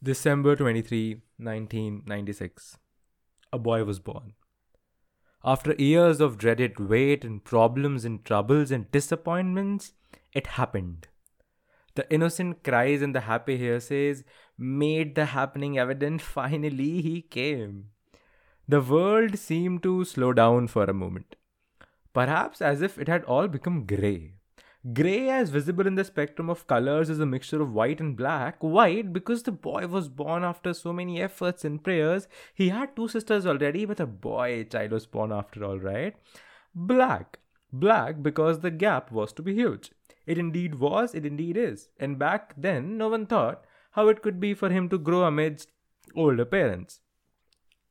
December 23, 1996. A boy was born. After years of dreaded wait and problems and troubles and disappointments, it happened. The innocent cries and the happy hearsays made the happening evident. Finally, he came. The world seemed to slow down for a moment, perhaps as if it had all become grey. Grey, as visible in the spectrum of colors, is a mixture of white and black. White, because the boy was born after so many efforts and prayers. He had two sisters already, but a boy child was born after all, right? Black. Black, because the gap was to be huge. It indeed was, it indeed is. And back then, no one thought how it could be for him to grow amidst older parents.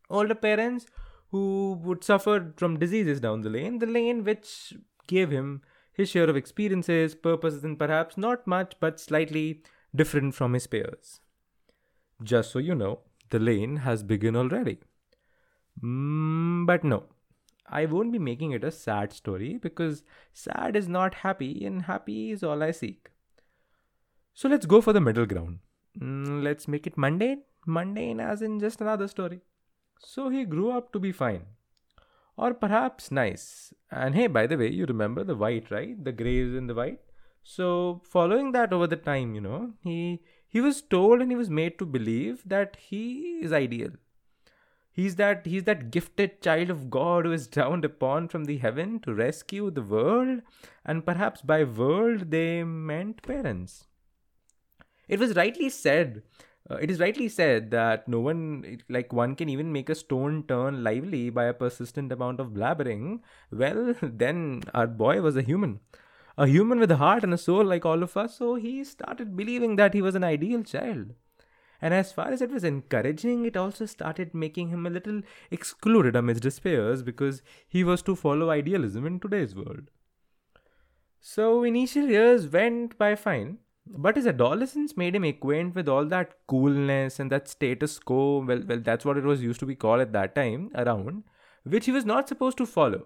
Older parents who would suffer from diseases down the lane, the lane which gave him his share of experiences, purposes, and perhaps not much but slightly different from his peers. Just so you know, the lane has begun already. Mm, but no, I won't be making it a sad story because sad is not happy and happy is all I seek. So let's go for the middle ground. Mm, let's make it mundane. Mundane as in just another story. So he grew up to be fine or perhaps nice. And hey, by the way, you remember the white, right? The grays and the white. So following that over the time, you know, he he was told and he was made to believe that he is ideal. He's that he's that gifted child of God who is downed upon from the heaven to rescue the world, and perhaps by world they meant parents. It was rightly said uh, it is rightly said that no one, like one can even make a stone turn lively by a persistent amount of blabbering. Well, then our boy was a human. A human with a heart and a soul like all of us, so he started believing that he was an ideal child. And as far as it was encouraging, it also started making him a little excluded amidst his peers because he was to follow idealism in today's world. So, initial years went by fine, but his adolescence made him acquaint with all that coolness and that status quo. Well, well, that's what it was used to be called at that time around, which he was not supposed to follow.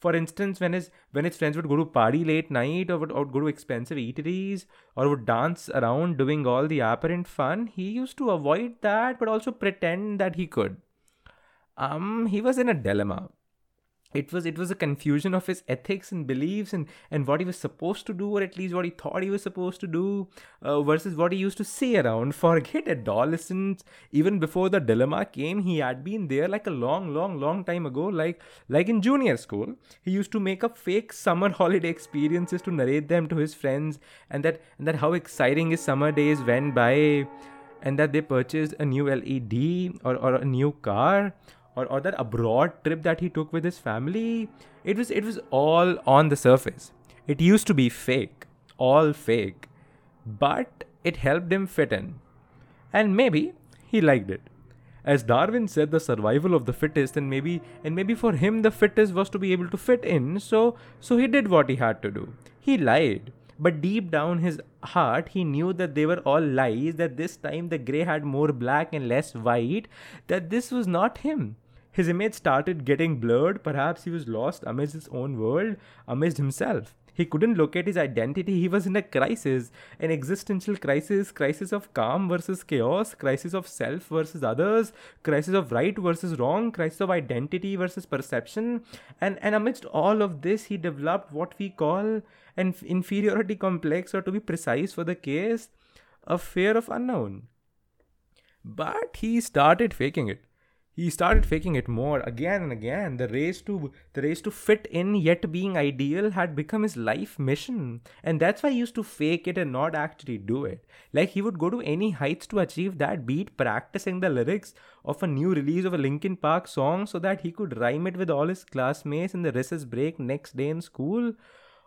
For instance, when his when his friends would go to party late night or would, or would go to expensive eateries or would dance around doing all the apparent fun, he used to avoid that but also pretend that he could. Um, he was in a dilemma it was it was a confusion of his ethics and beliefs and and what he was supposed to do or at least what he thought he was supposed to do uh, versus what he used to say around. Forget adolescence. Even before the dilemma came he had been there like a long long long time ago. Like like in junior school he used to make up fake summer holiday experiences to narrate them to his friends and that and that how exciting his summer days went by and that they purchased a new led or, or a new car or, or that abroad trip that he took with his family it was it was all on the surface. It used to be fake all fake but it helped him fit in. And maybe he liked it. As darwin said the survival of the fittest and maybe and maybe for him the fittest was to be able to fit in so so he did what he had to do. He lied but deep down his heart he knew that they were all lies that this time the gray had more black and less white that this was not him his image started getting blurred. Perhaps he was lost amidst his own world, amidst himself. He couldn't locate his identity. He was in a crisis, an existential crisis, crisis of calm versus chaos, crisis of self versus others, crisis of right versus wrong, crisis of identity versus perception. And, and amidst all of this, he developed what we call an inferiority complex, or to be precise for the case, a fear of unknown. But he started faking it he started faking it more again and again. The race to the race to fit in yet being ideal had become his life mission. And that's why he used to fake it and not actually do it. Like he would go to any heights to achieve that beat practicing the lyrics of a new release of a linkin park song so that he could rhyme it with all his classmates in the recess break next day in school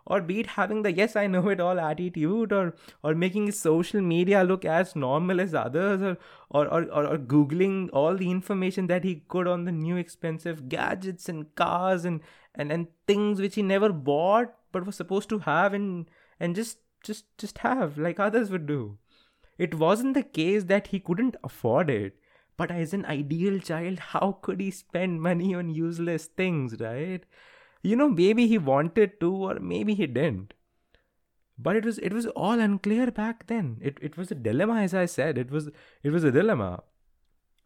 or be it having the yes i know it all attitude or or making his social media look as normal as others or or, or, or, or googling all the information that he could on the new expensive gadgets and cars and, and and things which he never bought but was supposed to have and and just just just have like others would do. It wasn't the case that he couldn't afford it but as an ideal child how could he spend money on useless things right you know, maybe he wanted to, or maybe he didn't. but it was it was all unclear back then. It, it was a dilemma as i said. It was it was a dilemma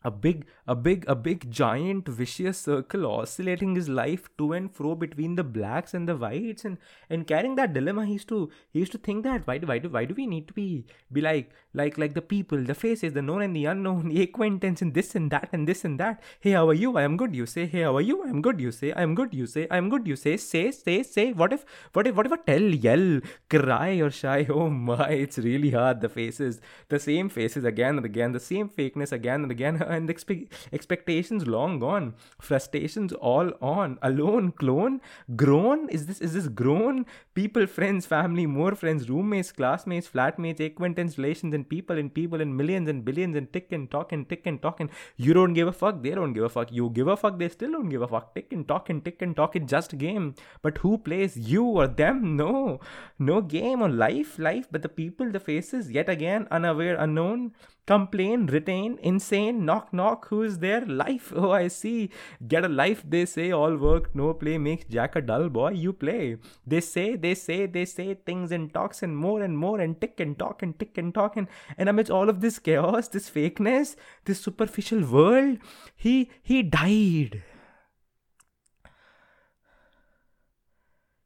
a big a big a big giant vicious circle oscillating his life to and fro between the blacks and the whites and and carrying that dilemma. He used to he used to think that why do why do why do we need to be be like like like the people the faces the known and the unknown the acquaintance and this and that and this and that? Hey how are you? I am good you say. Hey how are you? I'm good you say. I'm good you say. I'm good you say. Say say say. What if what if what if I tell yell cry or shy? Oh my it's really hard. The faces the same faces again and again the same fakeness again and again and expe- expectations long gone, frustrations all on, alone, clone, grown. Is this is this grown? People, friends, family, more friends, roommates, classmates, flatmates, acquaintance, relations, and people and people and millions and billions and tick and talk and tick and talk and you don't give a fuck. They don't give a fuck. You give a fuck. They still don't give a fuck. Tick and talk and tick and talk. It's just game. But who plays? You or them? No, no game or life, life. But the people, the faces, yet again unaware, unknown complain, retain, insane, knock, knock, who is there? Life, oh, I see. Get a life, they say, all work, no play makes Jack a dull boy, you play. They say, they say, they say things and talks and more and more and tick and talk and tick and talk and, and amidst all of this chaos, this fakeness, this superficial world, he, he died.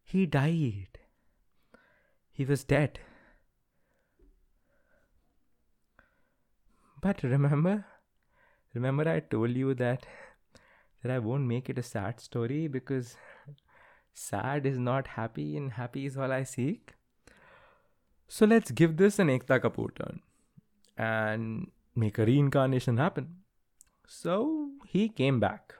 He died. He was dead. But remember, remember I told you that that I won't make it a sad story because sad is not happy and happy is all I seek. So let's give this an Ekta Kapoor turn and make a reincarnation happen. So he came back.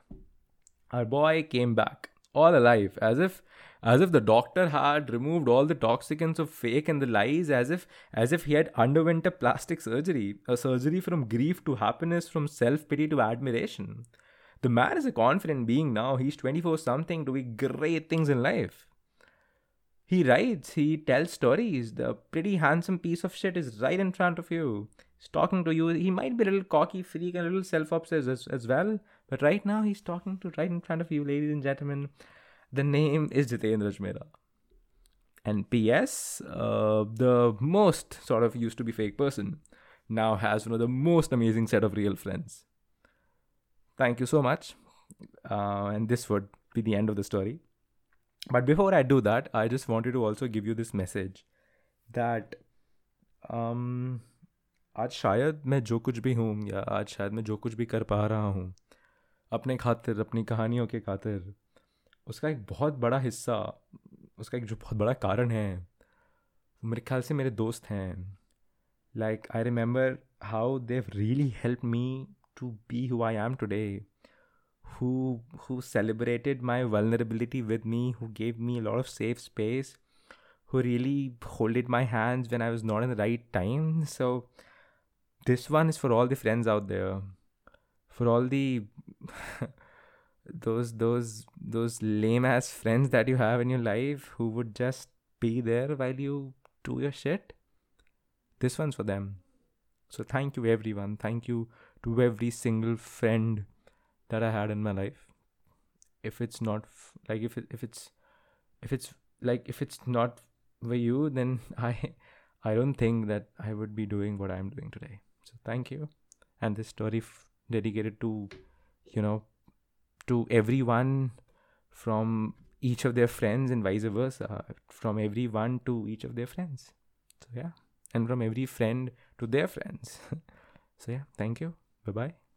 Our boy came back, all alive, as if as if the doctor had removed all the toxicants of fake and the lies as if as if he had underwent a plastic surgery a surgery from grief to happiness from self-pity to admiration. The man is a confident being now. He's 24 something doing great things in life. He writes he tells stories. The pretty handsome piece of shit is right in front of you. He's talking to you. He might be a little cocky freak and a little self-obsessed as, as well but right now he's talking to right in front of you ladies and gentlemen the name is Jitendra Ajmera. And P.S., uh, the most sort of used to be fake person now has one of the most amazing set of real friends. Thank you so much. Uh, and this would be the end of the story. But before I do that, I just wanted to also give you this message that um, आज शायद मैं जो कुछ भी हूँ या आज शायद मैं जो कुछ भी कर पा रहा हूँ अपने खातिर, अपनी कहानियों के खातिर, उसका एक बहुत बड़ा हिस्सा, उसका एक जो बहुत बड़ा कारण है, मेरे ख्याल से मेरे दोस्त हैं। Like I remember how Dev really help me to be who I am today who who celebrated my vulnerability with me who gave me lot of safe space who really holded my hands when I was not in the right time so this one is for all the friends out there for all the those those those lame ass friends that you have in your life who would just be there while you do your shit this one's for them. So thank you everyone. Thank you to every single friend that i had in my life. If it's not f- like if it, if it's if it's like if it's not for you then i i don't think that i would be doing what i'm doing today. So thank you. And this story f- dedicated to you know to everyone from each of their friends and vice versa from everyone to each of their friends. So yeah. And from every friend to their friends. So yeah. Thank you. Bye bye